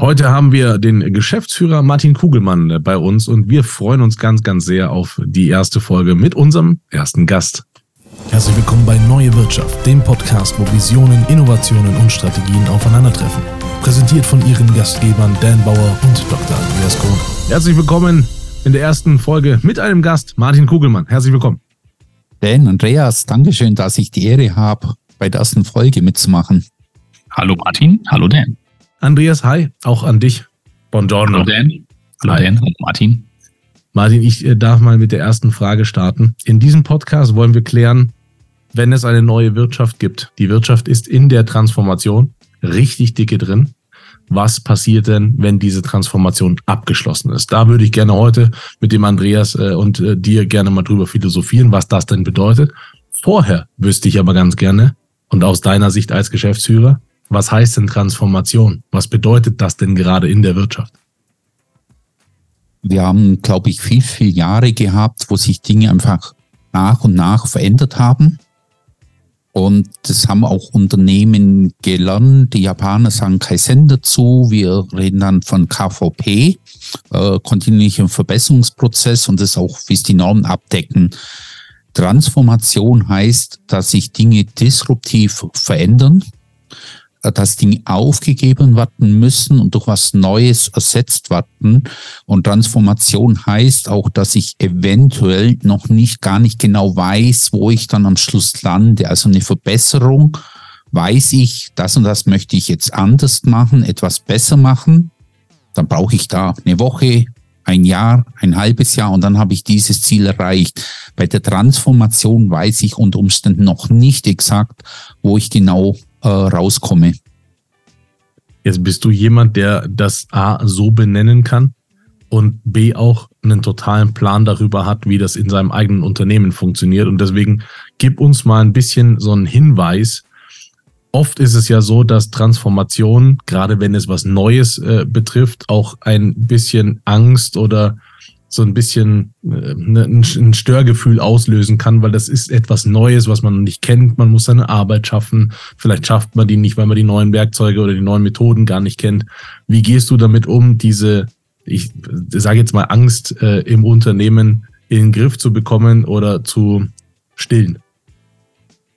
Heute haben wir den Geschäftsführer Martin Kugelmann bei uns und wir freuen uns ganz, ganz sehr auf die erste Folge mit unserem ersten Gast. Herzlich willkommen bei Neue Wirtschaft, dem Podcast, wo Visionen, Innovationen und Strategien aufeinandertreffen. Präsentiert von Ihren Gastgebern Dan Bauer und Dr. Andreas Kohn. Herzlich willkommen in der ersten Folge mit einem Gast, Martin Kugelmann. Herzlich willkommen. Dan, Andreas, Dankeschön, dass ich die Ehre habe, bei der ersten Folge mitzumachen. Hallo Martin, hallo Dan. Andreas, hi, auch an dich. Buongiorno. Hallo Dan. Hallo. Dan, hallo Martin. Martin, ich äh, darf mal mit der ersten Frage starten. In diesem Podcast wollen wir klären, wenn es eine neue Wirtschaft gibt. Die Wirtschaft ist in der Transformation richtig dicke drin. Was passiert denn, wenn diese Transformation abgeschlossen ist? Da würde ich gerne heute mit dem Andreas äh, und äh, dir gerne mal drüber philosophieren, was das denn bedeutet. Vorher wüsste ich aber ganz gerne und aus deiner Sicht als Geschäftsführer, was heißt denn Transformation? Was bedeutet das denn gerade in der Wirtschaft? Wir haben, glaube ich, viel, viel Jahre gehabt, wo sich Dinge einfach nach und nach verändert haben. Und das haben auch Unternehmen gelernt. Die Japaner sagen Kaizen dazu. Wir reden dann von KVP, äh, kontinuierlichen Verbesserungsprozess und das auch, wie es die Normen abdecken. Transformation heißt, dass sich Dinge disruptiv verändern dass Dinge aufgegeben werden müssen und durch was Neues ersetzt werden. Und Transformation heißt auch, dass ich eventuell noch nicht, gar nicht genau weiß, wo ich dann am Schluss lande. Also eine Verbesserung weiß ich, das und das möchte ich jetzt anders machen, etwas besser machen. Dann brauche ich da eine Woche, ein Jahr, ein halbes Jahr und dann habe ich dieses Ziel erreicht. Bei der Transformation weiß ich unter Umständen noch nicht exakt, wo ich genau äh, rauskomme. Jetzt bist du jemand, der das A so benennen kann und B auch einen totalen Plan darüber hat, wie das in seinem eigenen Unternehmen funktioniert. Und deswegen gib uns mal ein bisschen so einen Hinweis. Oft ist es ja so, dass Transformation, gerade wenn es was Neues äh, betrifft, auch ein bisschen Angst oder so ein bisschen äh, ne, ein Störgefühl auslösen kann, weil das ist etwas Neues, was man nicht kennt. Man muss seine Arbeit schaffen. Vielleicht schafft man die nicht, weil man die neuen Werkzeuge oder die neuen Methoden gar nicht kennt. Wie gehst du damit um, diese, ich sage jetzt mal, Angst äh, im Unternehmen in den Griff zu bekommen oder zu stillen?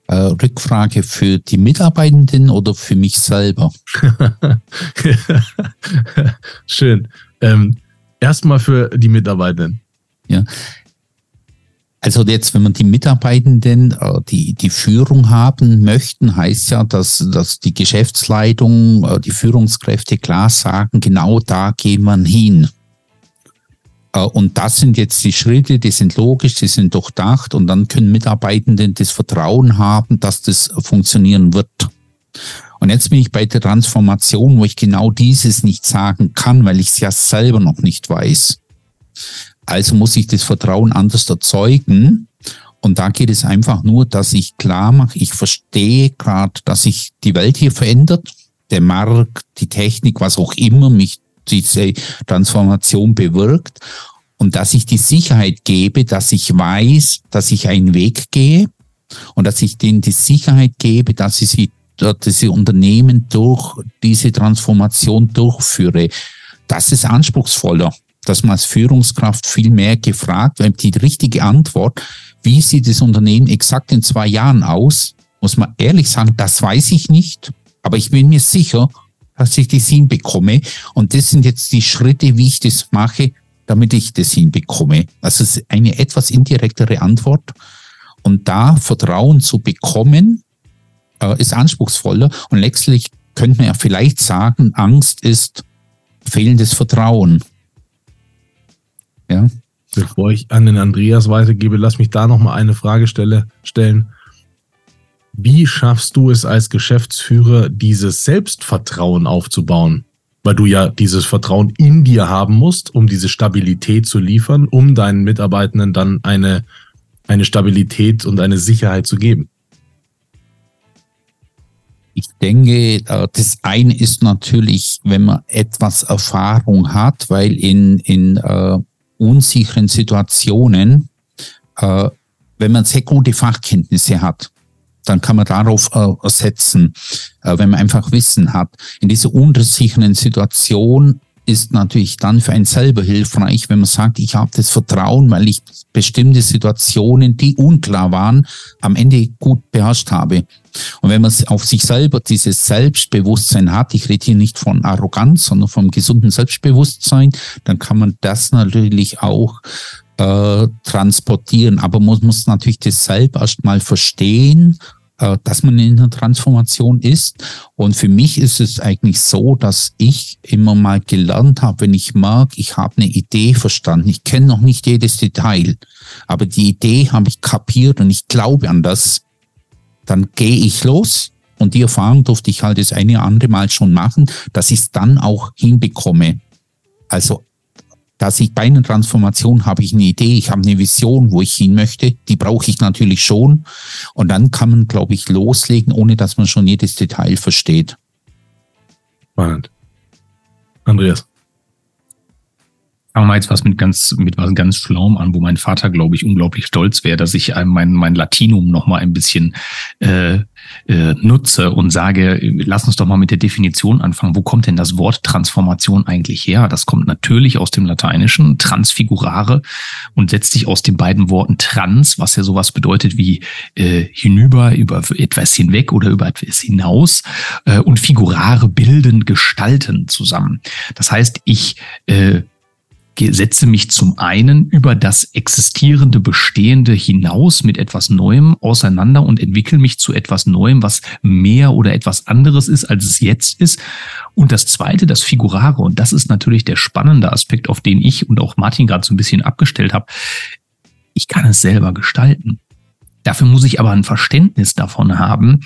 Äh, Rückfrage für die Mitarbeitenden oder für mich selber? Schön. Ähm, Erstmal für die Mitarbeitenden. Ja. Also jetzt, wenn man die Mitarbeitenden, äh, die die Führung haben möchten, heißt ja, dass, dass die Geschäftsleitung, äh, die Führungskräfte klar sagen, genau da gehen man hin. Äh, und das sind jetzt die Schritte, die sind logisch, die sind durchdacht und dann können Mitarbeitenden das Vertrauen haben, dass das funktionieren wird. Und jetzt bin ich bei der Transformation, wo ich genau dieses nicht sagen kann, weil ich es ja selber noch nicht weiß. Also muss ich das Vertrauen anders erzeugen. Und da geht es einfach nur, dass ich klar mache, ich verstehe gerade, dass sich die Welt hier verändert, der Markt, die Technik, was auch immer mich diese Transformation bewirkt. Und dass ich die Sicherheit gebe, dass ich weiß, dass ich einen Weg gehe und dass ich denen die Sicherheit gebe, dass sie sie diese Unternehmen durch diese Transformation durchführe. Das ist anspruchsvoller, dass man als Führungskraft viel mehr gefragt, weil die richtige Antwort, wie sieht das Unternehmen exakt in zwei Jahren aus, muss man ehrlich sagen, das weiß ich nicht, aber ich bin mir sicher, dass ich das hinbekomme. Und das sind jetzt die Schritte, wie ich das mache, damit ich das hinbekomme. Also es ist eine etwas indirektere Antwort. Und da Vertrauen zu bekommen, äh, ist anspruchsvoller und letztlich könnte man ja vielleicht sagen, Angst ist fehlendes Vertrauen. Ja. Bevor ich an den Andreas weitergebe, lass mich da nochmal eine Frage stelle, stellen. Wie schaffst du es als Geschäftsführer, dieses Selbstvertrauen aufzubauen? Weil du ja dieses Vertrauen in dir haben musst, um diese Stabilität zu liefern, um deinen Mitarbeitenden dann eine, eine Stabilität und eine Sicherheit zu geben. Ich denke, äh, das eine ist natürlich, wenn man etwas Erfahrung hat, weil in, in uh, unsicheren Situationen, uh, wenn man sehr gute Fachkenntnisse hat, dann kann man darauf äh, setzen, äh, wenn man einfach Wissen hat. In dieser unsicheren Situation ist natürlich dann für einen selber hilfreich, wenn man sagt, ich habe das Vertrauen, weil ich bestimmte Situationen, die unklar waren, am Ende gut beherrscht habe. Und wenn man auf sich selber dieses Selbstbewusstsein hat, ich rede hier nicht von Arroganz, sondern vom gesunden Selbstbewusstsein, dann kann man das natürlich auch äh, transportieren. Aber man muss natürlich das selber erstmal verstehen äh, dass man in der Transformation ist. Und für mich ist es eigentlich so, dass ich immer mal gelernt habe, wenn ich merke, ich habe eine Idee verstanden. Ich kenne noch nicht jedes Detail, aber die Idee habe ich kapiert und ich glaube an das. Dann gehe ich los und die Erfahrung durfte ich halt das eine oder andere Mal schon machen, dass ich es dann auch hinbekomme. Also dass ich bei einer Transformation habe ich eine Idee, ich habe eine Vision, wo ich hin möchte. Die brauche ich natürlich schon. Und dann kann man, glaube ich, loslegen, ohne dass man schon jedes Detail versteht. Spannend. Andreas. Fangen wir jetzt was mit ganz, mit was ganz Schlaum an, wo mein Vater, glaube ich, unglaublich stolz wäre, dass ich mein, mein Latinum noch mal ein bisschen äh, äh, nutze und sage, lass uns doch mal mit der Definition anfangen. Wo kommt denn das Wort Transformation eigentlich her? Das kommt natürlich aus dem Lateinischen, transfigurare, und setzt sich aus den beiden Worten trans, was ja sowas bedeutet wie äh, hinüber, über etwas hinweg oder über etwas hinaus, äh, und figurare bilden, gestalten zusammen. Das heißt, ich äh, setze mich zum einen über das existierende, bestehende hinaus mit etwas Neuem auseinander und entwickle mich zu etwas Neuem, was mehr oder etwas anderes ist, als es jetzt ist. Und das zweite, das Figurare, und das ist natürlich der spannende Aspekt, auf den ich und auch Martin gerade so ein bisschen abgestellt habe. Ich kann es selber gestalten. Dafür muss ich aber ein Verständnis davon haben,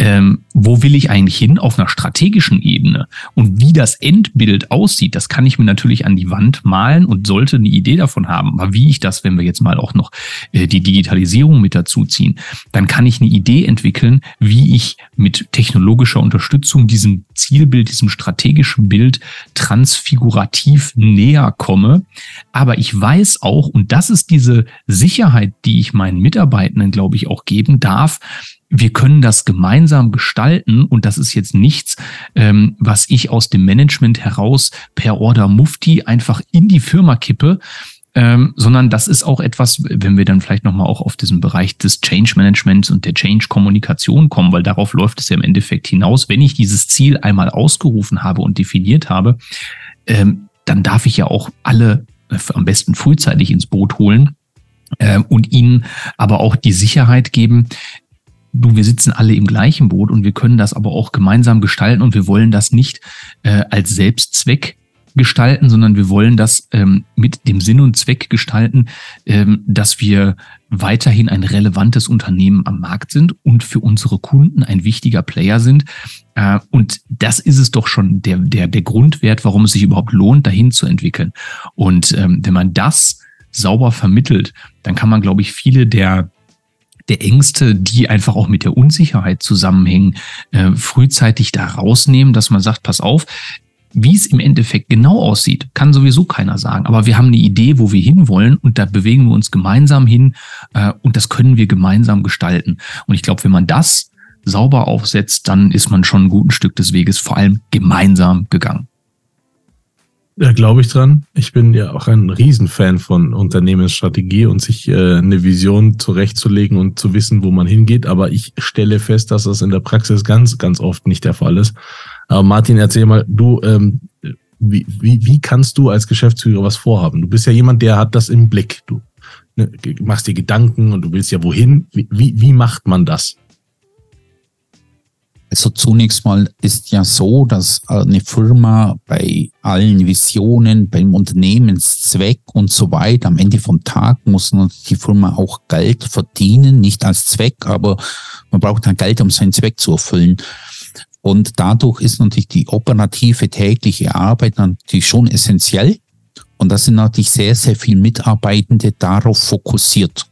ähm, wo will ich eigentlich hin auf einer strategischen Ebene und wie das Endbild aussieht, das kann ich mir natürlich an die Wand malen und sollte eine Idee davon haben. Aber wie ich das, wenn wir jetzt mal auch noch äh, die Digitalisierung mit dazu ziehen, dann kann ich eine Idee entwickeln, wie ich mit technologischer Unterstützung diesem Zielbild, diesem strategischen Bild transfigurativ näher komme. Aber ich weiß auch, und das ist diese Sicherheit, die ich meinen Mitarbeitenden, glaube ich, auch geben darf, wir können das gemeinsam gestalten und das ist jetzt nichts, ähm, was ich aus dem Management heraus per Order Mufti einfach in die Firma kippe, ähm, sondern das ist auch etwas, wenn wir dann vielleicht nochmal auch auf diesen Bereich des Change Managements und der Change Kommunikation kommen, weil darauf läuft es ja im Endeffekt hinaus. Wenn ich dieses Ziel einmal ausgerufen habe und definiert habe, ähm, dann darf ich ja auch alle äh, am besten frühzeitig ins Boot holen äh, und ihnen aber auch die Sicherheit geben, du, wir sitzen alle im gleichen Boot und wir können das aber auch gemeinsam gestalten und wir wollen das nicht äh, als Selbstzweck gestalten, sondern wir wollen das ähm, mit dem Sinn und Zweck gestalten, ähm, dass wir weiterhin ein relevantes Unternehmen am Markt sind und für unsere Kunden ein wichtiger Player sind. Äh, und das ist es doch schon der, der, der Grundwert, warum es sich überhaupt lohnt, dahin zu entwickeln. Und ähm, wenn man das sauber vermittelt, dann kann man, glaube ich, viele der der Ängste, die einfach auch mit der Unsicherheit zusammenhängen, äh, frühzeitig da rausnehmen, dass man sagt, pass auf, wie es im Endeffekt genau aussieht, kann sowieso keiner sagen. Aber wir haben eine Idee, wo wir hinwollen und da bewegen wir uns gemeinsam hin äh, und das können wir gemeinsam gestalten. Und ich glaube, wenn man das sauber aufsetzt, dann ist man schon ein gutes Stück des Weges vor allem gemeinsam gegangen. Da glaube ich dran. Ich bin ja auch ein Riesenfan von Unternehmensstrategie und sich äh, eine Vision zurechtzulegen und zu wissen, wo man hingeht. Aber ich stelle fest, dass das in der Praxis ganz, ganz oft nicht der Fall ist. Aber Martin, erzähl mal, du, ähm, wie, wie, wie kannst du als Geschäftsführer was vorhaben? Du bist ja jemand, der hat das im Blick. Du ne, machst dir Gedanken und du willst ja wohin. Wie, wie, wie macht man das? Also zunächst mal ist ja so, dass eine Firma bei allen Visionen, beim Unternehmenszweck und so weiter, am Ende vom Tag muss die Firma auch Geld verdienen, nicht als Zweck, aber man braucht dann Geld, um seinen Zweck zu erfüllen. Und dadurch ist natürlich die operative tägliche Arbeit natürlich schon essentiell. Und da sind natürlich sehr, sehr viele Mitarbeitende darauf fokussiert.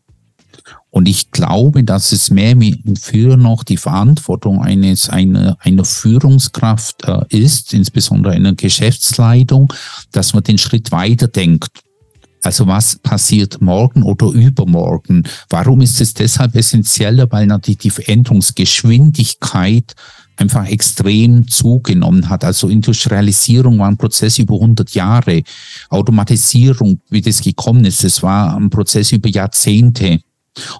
Und ich glaube, dass es mehr früher noch die Verantwortung eines, einer, einer Führungskraft äh, ist, insbesondere einer Geschäftsleitung, dass man den Schritt weiter denkt. Also was passiert morgen oder übermorgen? Warum ist es deshalb essentieller? Weil natürlich die Veränderungsgeschwindigkeit einfach extrem zugenommen hat. Also Industrialisierung war ein Prozess über 100 Jahre. Automatisierung, wie das gekommen ist, es war ein Prozess über Jahrzehnte.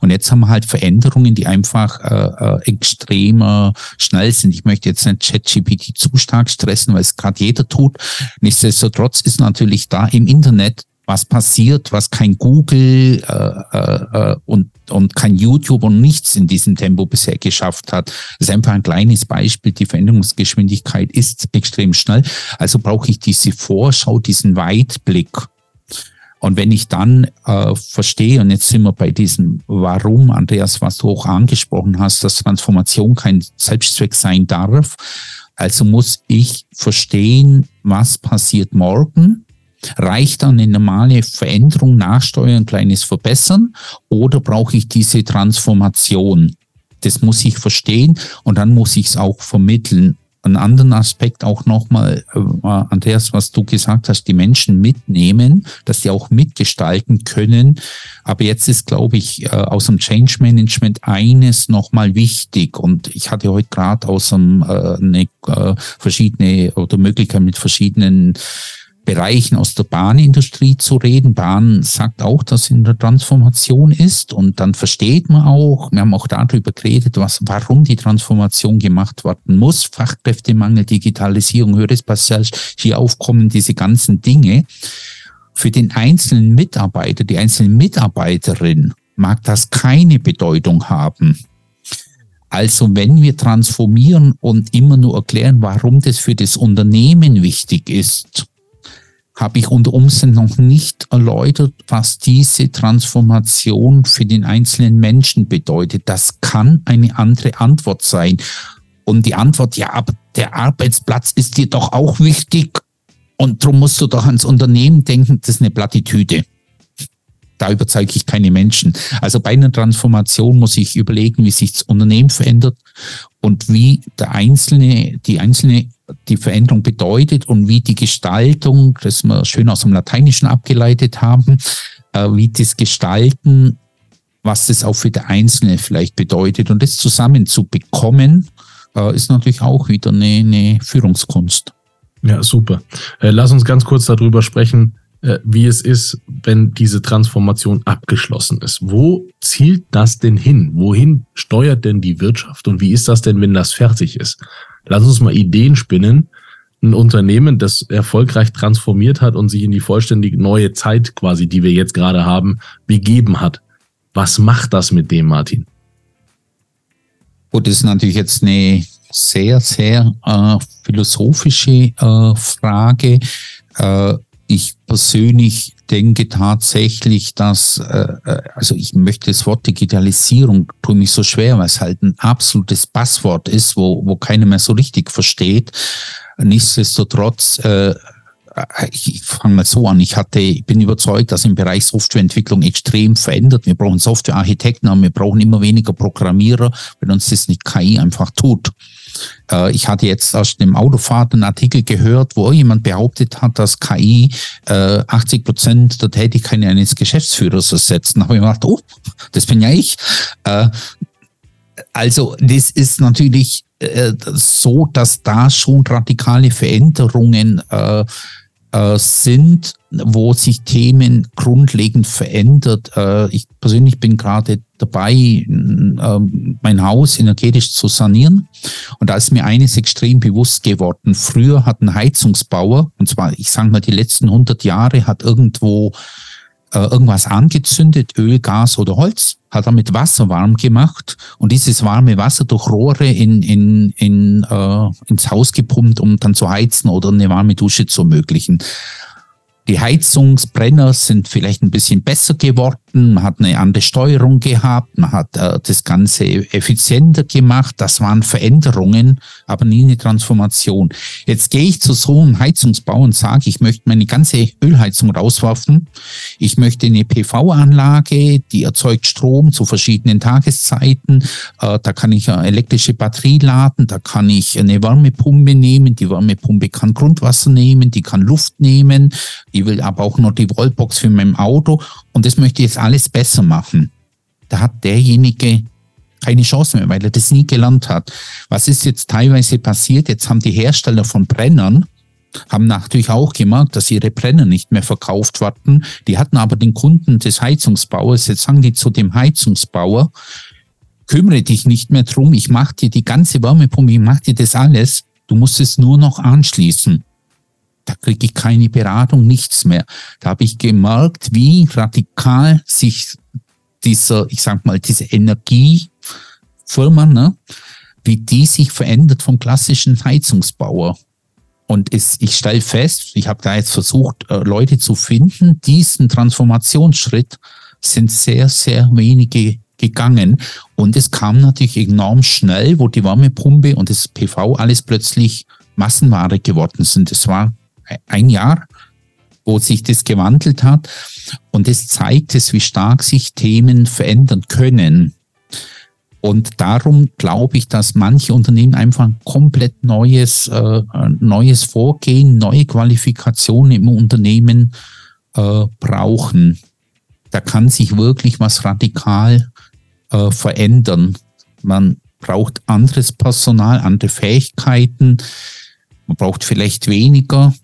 Und jetzt haben wir halt Veränderungen, die einfach äh, äh, extremer schnell sind. Ich möchte jetzt nicht ChatGPT zu stark stressen, weil es gerade jeder tut. Nichtsdestotrotz ist natürlich da im Internet was passiert, was kein Google äh, äh, äh, und, und kein YouTube und nichts in diesem Tempo bisher geschafft hat. Das ist einfach ein kleines Beispiel. Die Veränderungsgeschwindigkeit ist extrem schnell. Also brauche ich diese Vorschau, diesen Weitblick. Und wenn ich dann äh, verstehe, und jetzt sind wir bei diesem Warum, Andreas, was du auch angesprochen hast, dass Transformation kein Selbstzweck sein darf, also muss ich verstehen, was passiert morgen Reicht dann eine normale Veränderung, Nachsteuern, kleines Verbessern oder brauche ich diese Transformation? Das muss ich verstehen und dann muss ich es auch vermitteln. Einen anderen Aspekt auch nochmal, äh, Andreas, was du gesagt hast, die Menschen mitnehmen, dass sie auch mitgestalten können. Aber jetzt ist, glaube ich, äh, aus dem Change Management eines nochmal wichtig. Und ich hatte heute gerade aus dem äh, eine äh, verschiedene oder Möglichkeit mit verschiedenen Bereichen aus der Bahnindustrie zu reden. Bahn sagt auch, dass sie in der Transformation ist und dann versteht man auch, wir haben auch darüber geredet, was, warum die Transformation gemacht werden muss. Fachkräftemangel, Digitalisierung, höheres Passage, hier aufkommen diese ganzen Dinge. Für den einzelnen Mitarbeiter, die einzelne Mitarbeiterin mag das keine Bedeutung haben. Also wenn wir transformieren und immer nur erklären, warum das für das Unternehmen wichtig ist, habe ich unter Umständen noch nicht erläutert, was diese Transformation für den einzelnen Menschen bedeutet. Das kann eine andere Antwort sein. Und die Antwort, ja, aber der Arbeitsplatz ist dir doch auch wichtig und darum musst du doch ans Unternehmen denken, das ist eine Plattitüde. Da überzeuge ich keine Menschen. Also bei einer Transformation muss ich überlegen, wie sich das Unternehmen verändert und wie der einzelne, die einzelne die Veränderung bedeutet und wie die Gestaltung, das wir schön aus dem Lateinischen abgeleitet haben, äh, wie das Gestalten, was das auch für der Einzelne vielleicht bedeutet. Und das zusammen zu äh, ist natürlich auch wieder eine, eine Führungskunst. Ja, super. Äh, lass uns ganz kurz darüber sprechen, wie es ist, wenn diese Transformation abgeschlossen ist. Wo zielt das denn hin? Wohin steuert denn die Wirtschaft? Und wie ist das denn, wenn das fertig ist? Lass uns mal Ideen spinnen. Ein Unternehmen, das erfolgreich transformiert hat und sich in die vollständig neue Zeit quasi, die wir jetzt gerade haben, begeben hat. Was macht das mit dem, Martin? Gut, das ist natürlich jetzt eine sehr, sehr äh, philosophische äh, Frage. Äh, ich persönlich denke tatsächlich, dass, äh, äh, also ich möchte das Wort Digitalisierung, tue mich so schwer, weil es halt ein absolutes Passwort ist, wo, wo keiner mehr so richtig versteht. Nichtsdestotrotz, äh, ich, ich fange mal so an, ich hatte, ich bin überzeugt, dass im Bereich Softwareentwicklung extrem verändert. Wir brauchen Softwarearchitekten, aber wir brauchen immer weniger Programmierer, wenn uns das nicht KI einfach tut. Äh, ich hatte jetzt aus dem Autofahrt einen Artikel gehört, wo jemand behauptet hat, dass KI äh, 80 Prozent der Tätigkeit eines Geschäftsführers ersetzt. Da habe ich mir gedacht, oh, das bin ja ich. Äh, also das ist natürlich äh, so, dass da schon radikale Veränderungen äh, sind, wo sich Themen grundlegend verändert. Äh, ich persönlich bin gerade dabei, äh, mein Haus energetisch zu sanieren. Und da ist mir eines extrem bewusst geworden. Früher hat ein Heizungsbauer, und zwar, ich sage mal, die letzten 100 Jahre hat irgendwo äh, irgendwas angezündet, Öl, Gas oder Holz, hat damit Wasser warm gemacht und dieses warme Wasser durch Rohre in, in, in, äh, ins Haus gepumpt, um dann zu heizen oder eine warme Dusche zu ermöglichen. Die Heizungsbrenner sind vielleicht ein bisschen besser geworden, man hat eine andere Steuerung gehabt, man hat äh, das Ganze effizienter gemacht. Das waren Veränderungen, aber nie eine Transformation. Jetzt gehe ich zu so einem Heizungsbau und sage, ich möchte meine ganze Ölheizung rauswerfen. Ich möchte eine PV-Anlage, die erzeugt Strom zu verschiedenen Tageszeiten. Äh, da kann ich eine elektrische Batterie laden, da kann ich eine Wärmepumpe nehmen. Die Wärmepumpe kann Grundwasser nehmen, die kann Luft nehmen. Die will aber auch noch die Wallbox für mein Auto. Und das möchte ich jetzt alles besser machen. Da hat derjenige keine Chance mehr, weil er das nie gelernt hat. Was ist jetzt teilweise passiert? Jetzt haben die Hersteller von Brennern haben natürlich auch gemerkt, dass ihre Brenner nicht mehr verkauft wurden. Die hatten aber den Kunden des Heizungsbauers, jetzt sagen die zu dem Heizungsbauer, kümmere dich nicht mehr drum, ich mache dir die ganze Wärmepumpe, ich mache dir das alles, du musst es nur noch anschließen. Da kriege ich keine Beratung, nichts mehr. Da habe ich gemerkt, wie radikal sich dieser, ich sag mal, diese Energiefirma, ne, wie die sich verändert vom klassischen Heizungsbauer. Und es, ich stelle fest, ich habe da jetzt versucht, äh, Leute zu finden, diesen Transformationsschritt sind sehr, sehr wenige gegangen. Und es kam natürlich enorm schnell, wo die Wärmepumpe und das PV alles plötzlich Massenware geworden sind. Es war ein Jahr, wo sich das gewandelt hat. Und es zeigt es, wie stark sich Themen verändern können. Und darum glaube ich, dass manche Unternehmen einfach ein komplett neues, äh, neues Vorgehen, neue Qualifikationen im Unternehmen äh, brauchen. Da kann sich wirklich was radikal äh, verändern. Man braucht anderes Personal, andere Fähigkeiten. Man braucht vielleicht weniger.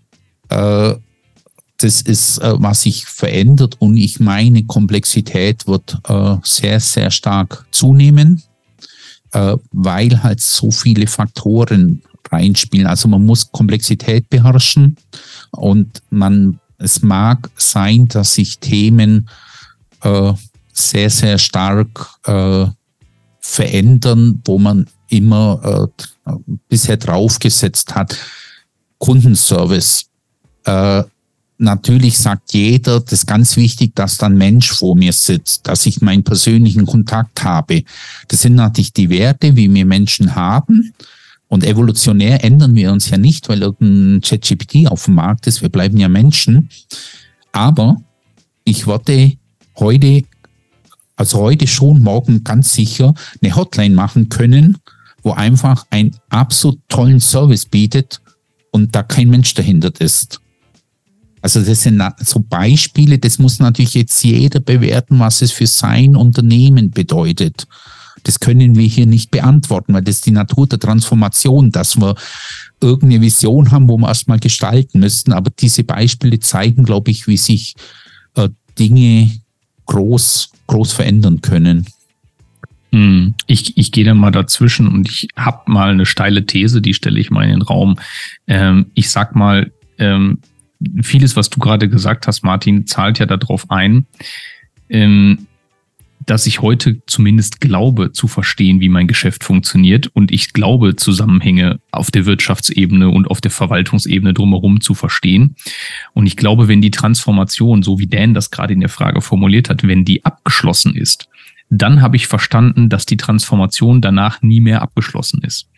Äh, das ist, äh, was sich verändert und ich meine, Komplexität wird äh, sehr, sehr stark zunehmen, äh, weil halt so viele Faktoren reinspielen. Also man muss Komplexität beherrschen und man, es mag sein, dass sich Themen äh, sehr, sehr stark äh, verändern, wo man immer bisher draufgesetzt hat. Kundenservice. Äh, natürlich sagt jeder, das ist ganz wichtig, dass dann Mensch vor mir sitzt, dass ich meinen persönlichen Kontakt habe. Das sind natürlich die Werte, wie wir Menschen haben. Und evolutionär ändern wir uns ja nicht, weil irgendein ChatGPT auf dem Markt ist. Wir bleiben ja Menschen. Aber ich werde heute, also heute schon, morgen ganz sicher eine Hotline machen können, wo einfach einen absolut tollen Service bietet und da kein Mensch dahinter ist. Also das sind so Beispiele, das muss natürlich jetzt jeder bewerten, was es für sein Unternehmen bedeutet. Das können wir hier nicht beantworten, weil das ist die Natur der Transformation, dass wir irgendeine Vision haben, wo wir erstmal gestalten müssten. Aber diese Beispiele zeigen, glaube ich, wie sich äh, Dinge groß, groß verändern können. Hm, ich, ich gehe da mal dazwischen und ich habe mal eine steile These, die stelle ich mal in den Raum. Ähm, ich sag mal, ähm, vieles, was du gerade gesagt hast, Martin, zahlt ja darauf ein, ähm, dass ich heute zumindest glaube zu verstehen, wie mein Geschäft funktioniert und ich glaube Zusammenhänge auf der Wirtschaftsebene und auf der Verwaltungsebene drumherum zu verstehen. Und ich glaube, wenn die Transformation, so wie Dan das gerade in der Frage formuliert hat, wenn die abgeschlossen ist, dann habe ich verstanden, dass die Transformation danach nie mehr abgeschlossen ist,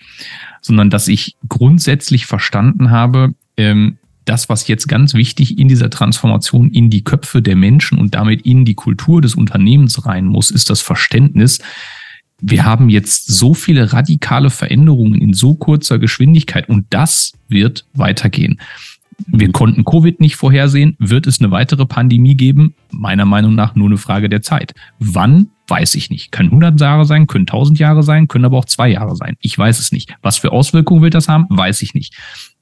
sondern dass ich grundsätzlich verstanden habe, ähm, das, was jetzt ganz wichtig in dieser Transformation in die Köpfe der Menschen und damit in die Kultur des Unternehmens rein muss, ist das Verständnis, wir haben jetzt so viele radikale Veränderungen in so kurzer Geschwindigkeit und das wird weitergehen. Wir konnten Covid nicht vorhersehen. Wird es eine weitere Pandemie geben? Meiner Meinung nach nur eine Frage der Zeit. Wann? Weiß ich nicht. Können 100 Jahre sein, können 1000 Jahre sein, können aber auch zwei Jahre sein. Ich weiß es nicht. Was für Auswirkungen wird das haben? Weiß ich nicht.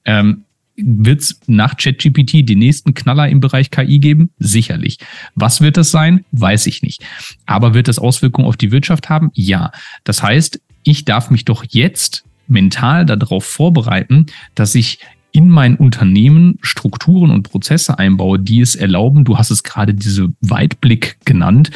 Ähm, wird es nach ChatGPT den nächsten Knaller im Bereich KI geben? Sicherlich. Was wird das sein? Weiß ich nicht. Aber wird das Auswirkungen auf die Wirtschaft haben? Ja. Das heißt, ich darf mich doch jetzt mental darauf vorbereiten, dass ich in mein Unternehmen Strukturen und Prozesse einbaue, die es erlauben, du hast es gerade diese Weitblick genannt,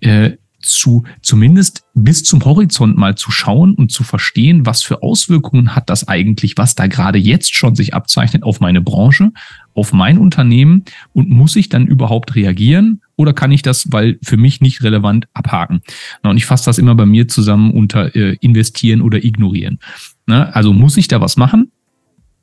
äh, zu zumindest bis zum Horizont mal zu schauen und zu verstehen, was für Auswirkungen hat das eigentlich, was da gerade jetzt schon sich abzeichnet auf meine Branche, auf mein Unternehmen und muss ich dann überhaupt reagieren oder kann ich das, weil für mich nicht relevant, abhaken? Und ich fasse das immer bei mir zusammen unter äh, investieren oder ignorieren. Ne? Also muss ich da was machen?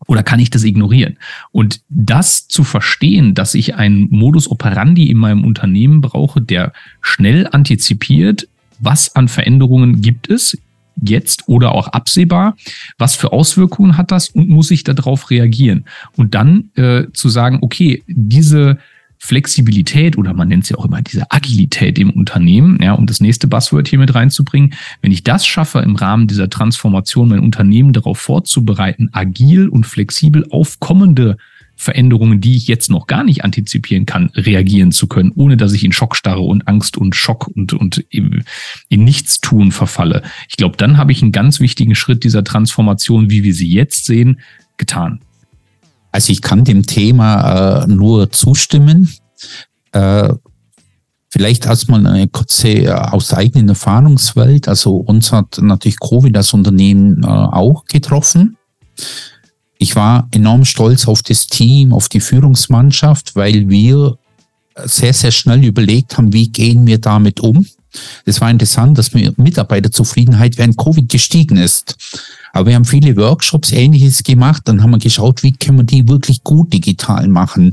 Oder kann ich das ignorieren? Und das zu verstehen, dass ich einen Modus operandi in meinem Unternehmen brauche, der schnell antizipiert, was an Veränderungen gibt es, jetzt oder auch absehbar, was für Auswirkungen hat das und muss ich darauf reagieren? Und dann äh, zu sagen, okay, diese Flexibilität oder man nennt es ja auch immer diese Agilität im Unternehmen, ja, um das nächste Buzzword hier mit reinzubringen. Wenn ich das schaffe, im Rahmen dieser Transformation mein Unternehmen darauf vorzubereiten, agil und flexibel auf kommende Veränderungen, die ich jetzt noch gar nicht antizipieren kann, reagieren zu können, ohne dass ich in Schockstarre und Angst und Schock und, und in Nichtstun verfalle. Ich glaube, dann habe ich einen ganz wichtigen Schritt dieser Transformation, wie wir sie jetzt sehen, getan. Also ich kann dem Thema äh, nur zustimmen. Äh, vielleicht erstmal eine kurze äh, aus der eigenen Erfahrungswelt. Also uns hat natürlich Covid das Unternehmen äh, auch getroffen. Ich war enorm stolz auf das Team, auf die Führungsmannschaft, weil wir sehr, sehr schnell überlegt haben, wie gehen wir damit um. Es war interessant, dass Mitarbeiterzufriedenheit während Covid gestiegen ist. Aber wir haben viele Workshops, ähnliches gemacht. Dann haben wir geschaut, wie können wir die wirklich gut digital machen?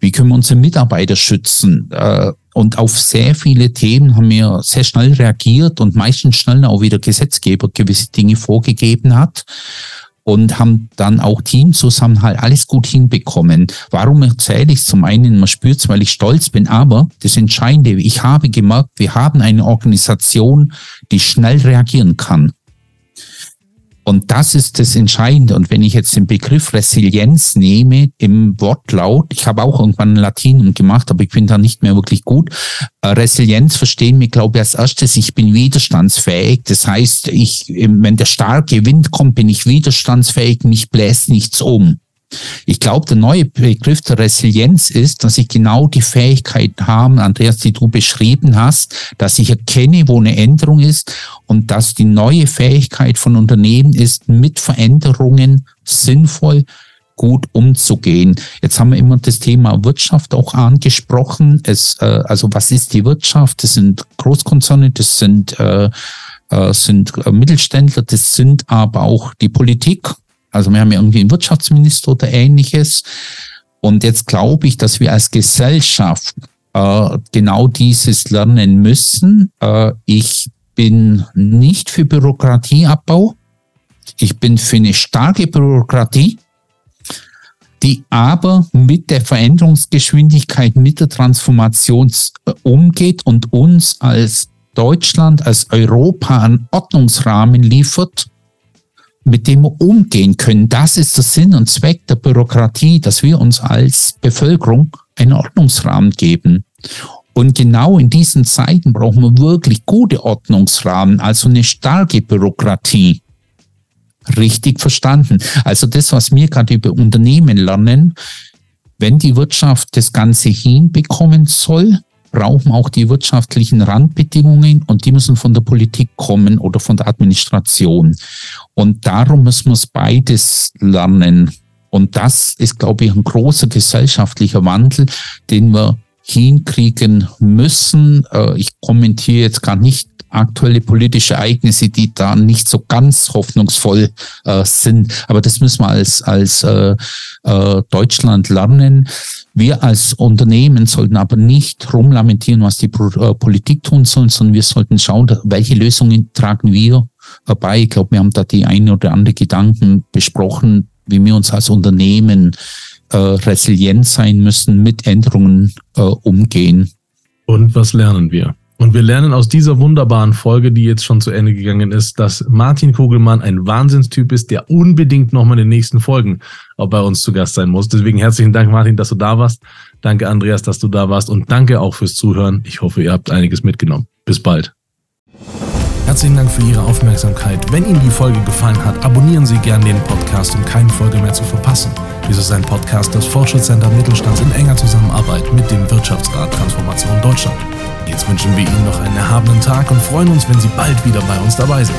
Wie können wir unsere Mitarbeiter schützen? Äh, und auf sehr viele Themen haben wir sehr schnell reagiert und meistens schnell auch wieder Gesetzgeber gewisse Dinge vorgegeben hat und haben dann auch Teamzusammenhalt alles gut hinbekommen. Warum erzähle ich es? Zum einen, man spürt es, weil ich stolz bin, aber das Entscheidende, ich habe gemerkt, wir haben eine Organisation, die schnell reagieren kann. Und das ist das Entscheidende. Und wenn ich jetzt den Begriff Resilienz nehme im Wortlaut, ich habe auch irgendwann Latinum gemacht, aber ich bin da nicht mehr wirklich gut. Äh, Resilienz verstehen wir, glaube ich, als erstes, ich bin widerstandsfähig. Das heißt, ich, wenn der starke Wind kommt, bin ich widerstandsfähig, mich bläst nichts um. Ich glaube, der neue Begriff der Resilienz ist, dass ich genau die Fähigkeit habe, Andreas, die du beschrieben hast, dass ich erkenne, wo eine Änderung ist und dass die neue Fähigkeit von Unternehmen ist, mit Veränderungen sinnvoll gut umzugehen. Jetzt haben wir immer das Thema Wirtschaft auch angesprochen. Es, äh, also was ist die Wirtschaft? Das sind Großkonzerne, das sind, äh, äh, sind Mittelständler, das sind aber auch die Politik also wir haben ja irgendwie einen Wirtschaftsminister oder ähnliches. Und jetzt glaube ich, dass wir als Gesellschaft äh, genau dieses lernen müssen. Äh, ich bin nicht für Bürokratieabbau. Ich bin für eine starke Bürokratie, die aber mit der Veränderungsgeschwindigkeit, mit der Transformation äh, umgeht und uns als Deutschland, als Europa einen Ordnungsrahmen liefert, mit dem wir umgehen können. Das ist der Sinn und Zweck der Bürokratie, dass wir uns als Bevölkerung einen Ordnungsrahmen geben. Und genau in diesen Zeiten brauchen wir wirklich gute Ordnungsrahmen, also eine starke Bürokratie. Richtig verstanden. Also das, was wir gerade über Unternehmen lernen, wenn die Wirtschaft das Ganze hinbekommen soll, brauchen auch die wirtschaftlichen Randbedingungen und die müssen von der Politik kommen oder von der Administration. Und darum müssen wir es beides lernen. Und das ist, glaube ich, ein großer gesellschaftlicher Wandel, den wir hinkriegen müssen. Äh, ich kommentiere jetzt gar nicht aktuelle politische Ereignisse, die da nicht so ganz hoffnungsvoll äh, sind. Aber das müssen wir als, als äh, äh, Deutschland lernen. Wir als Unternehmen sollten aber nicht rumlamentieren, was die äh, Politik tun soll, sondern wir sollten schauen, welche Lösungen tragen wir bei. Ich glaube, wir haben da die ein oder andere Gedanken besprochen, wie wir uns als Unternehmen äh, resilient sein müssen, mit Änderungen äh, umgehen. Und was lernen wir? Und wir lernen aus dieser wunderbaren Folge, die jetzt schon zu Ende gegangen ist, dass Martin Kugelmann ein Wahnsinnstyp ist, der unbedingt nochmal in den nächsten Folgen auch bei uns zu Gast sein muss. Deswegen herzlichen Dank, Martin, dass du da warst. Danke, Andreas, dass du da warst. Und danke auch fürs Zuhören. Ich hoffe, ihr habt einiges mitgenommen. Bis bald. Herzlichen Dank für Ihre Aufmerksamkeit. Wenn Ihnen die Folge gefallen hat, abonnieren Sie gerne den Podcast, um keine Folge mehr zu verpassen. Dies ist ein Podcast des Fortschrittscenter Mittelstands in enger Zusammenarbeit mit dem Wirtschaftsrat Transformation Deutschland. Jetzt wünschen wir Ihnen noch einen erhabenen Tag und freuen uns, wenn Sie bald wieder bei uns dabei sind.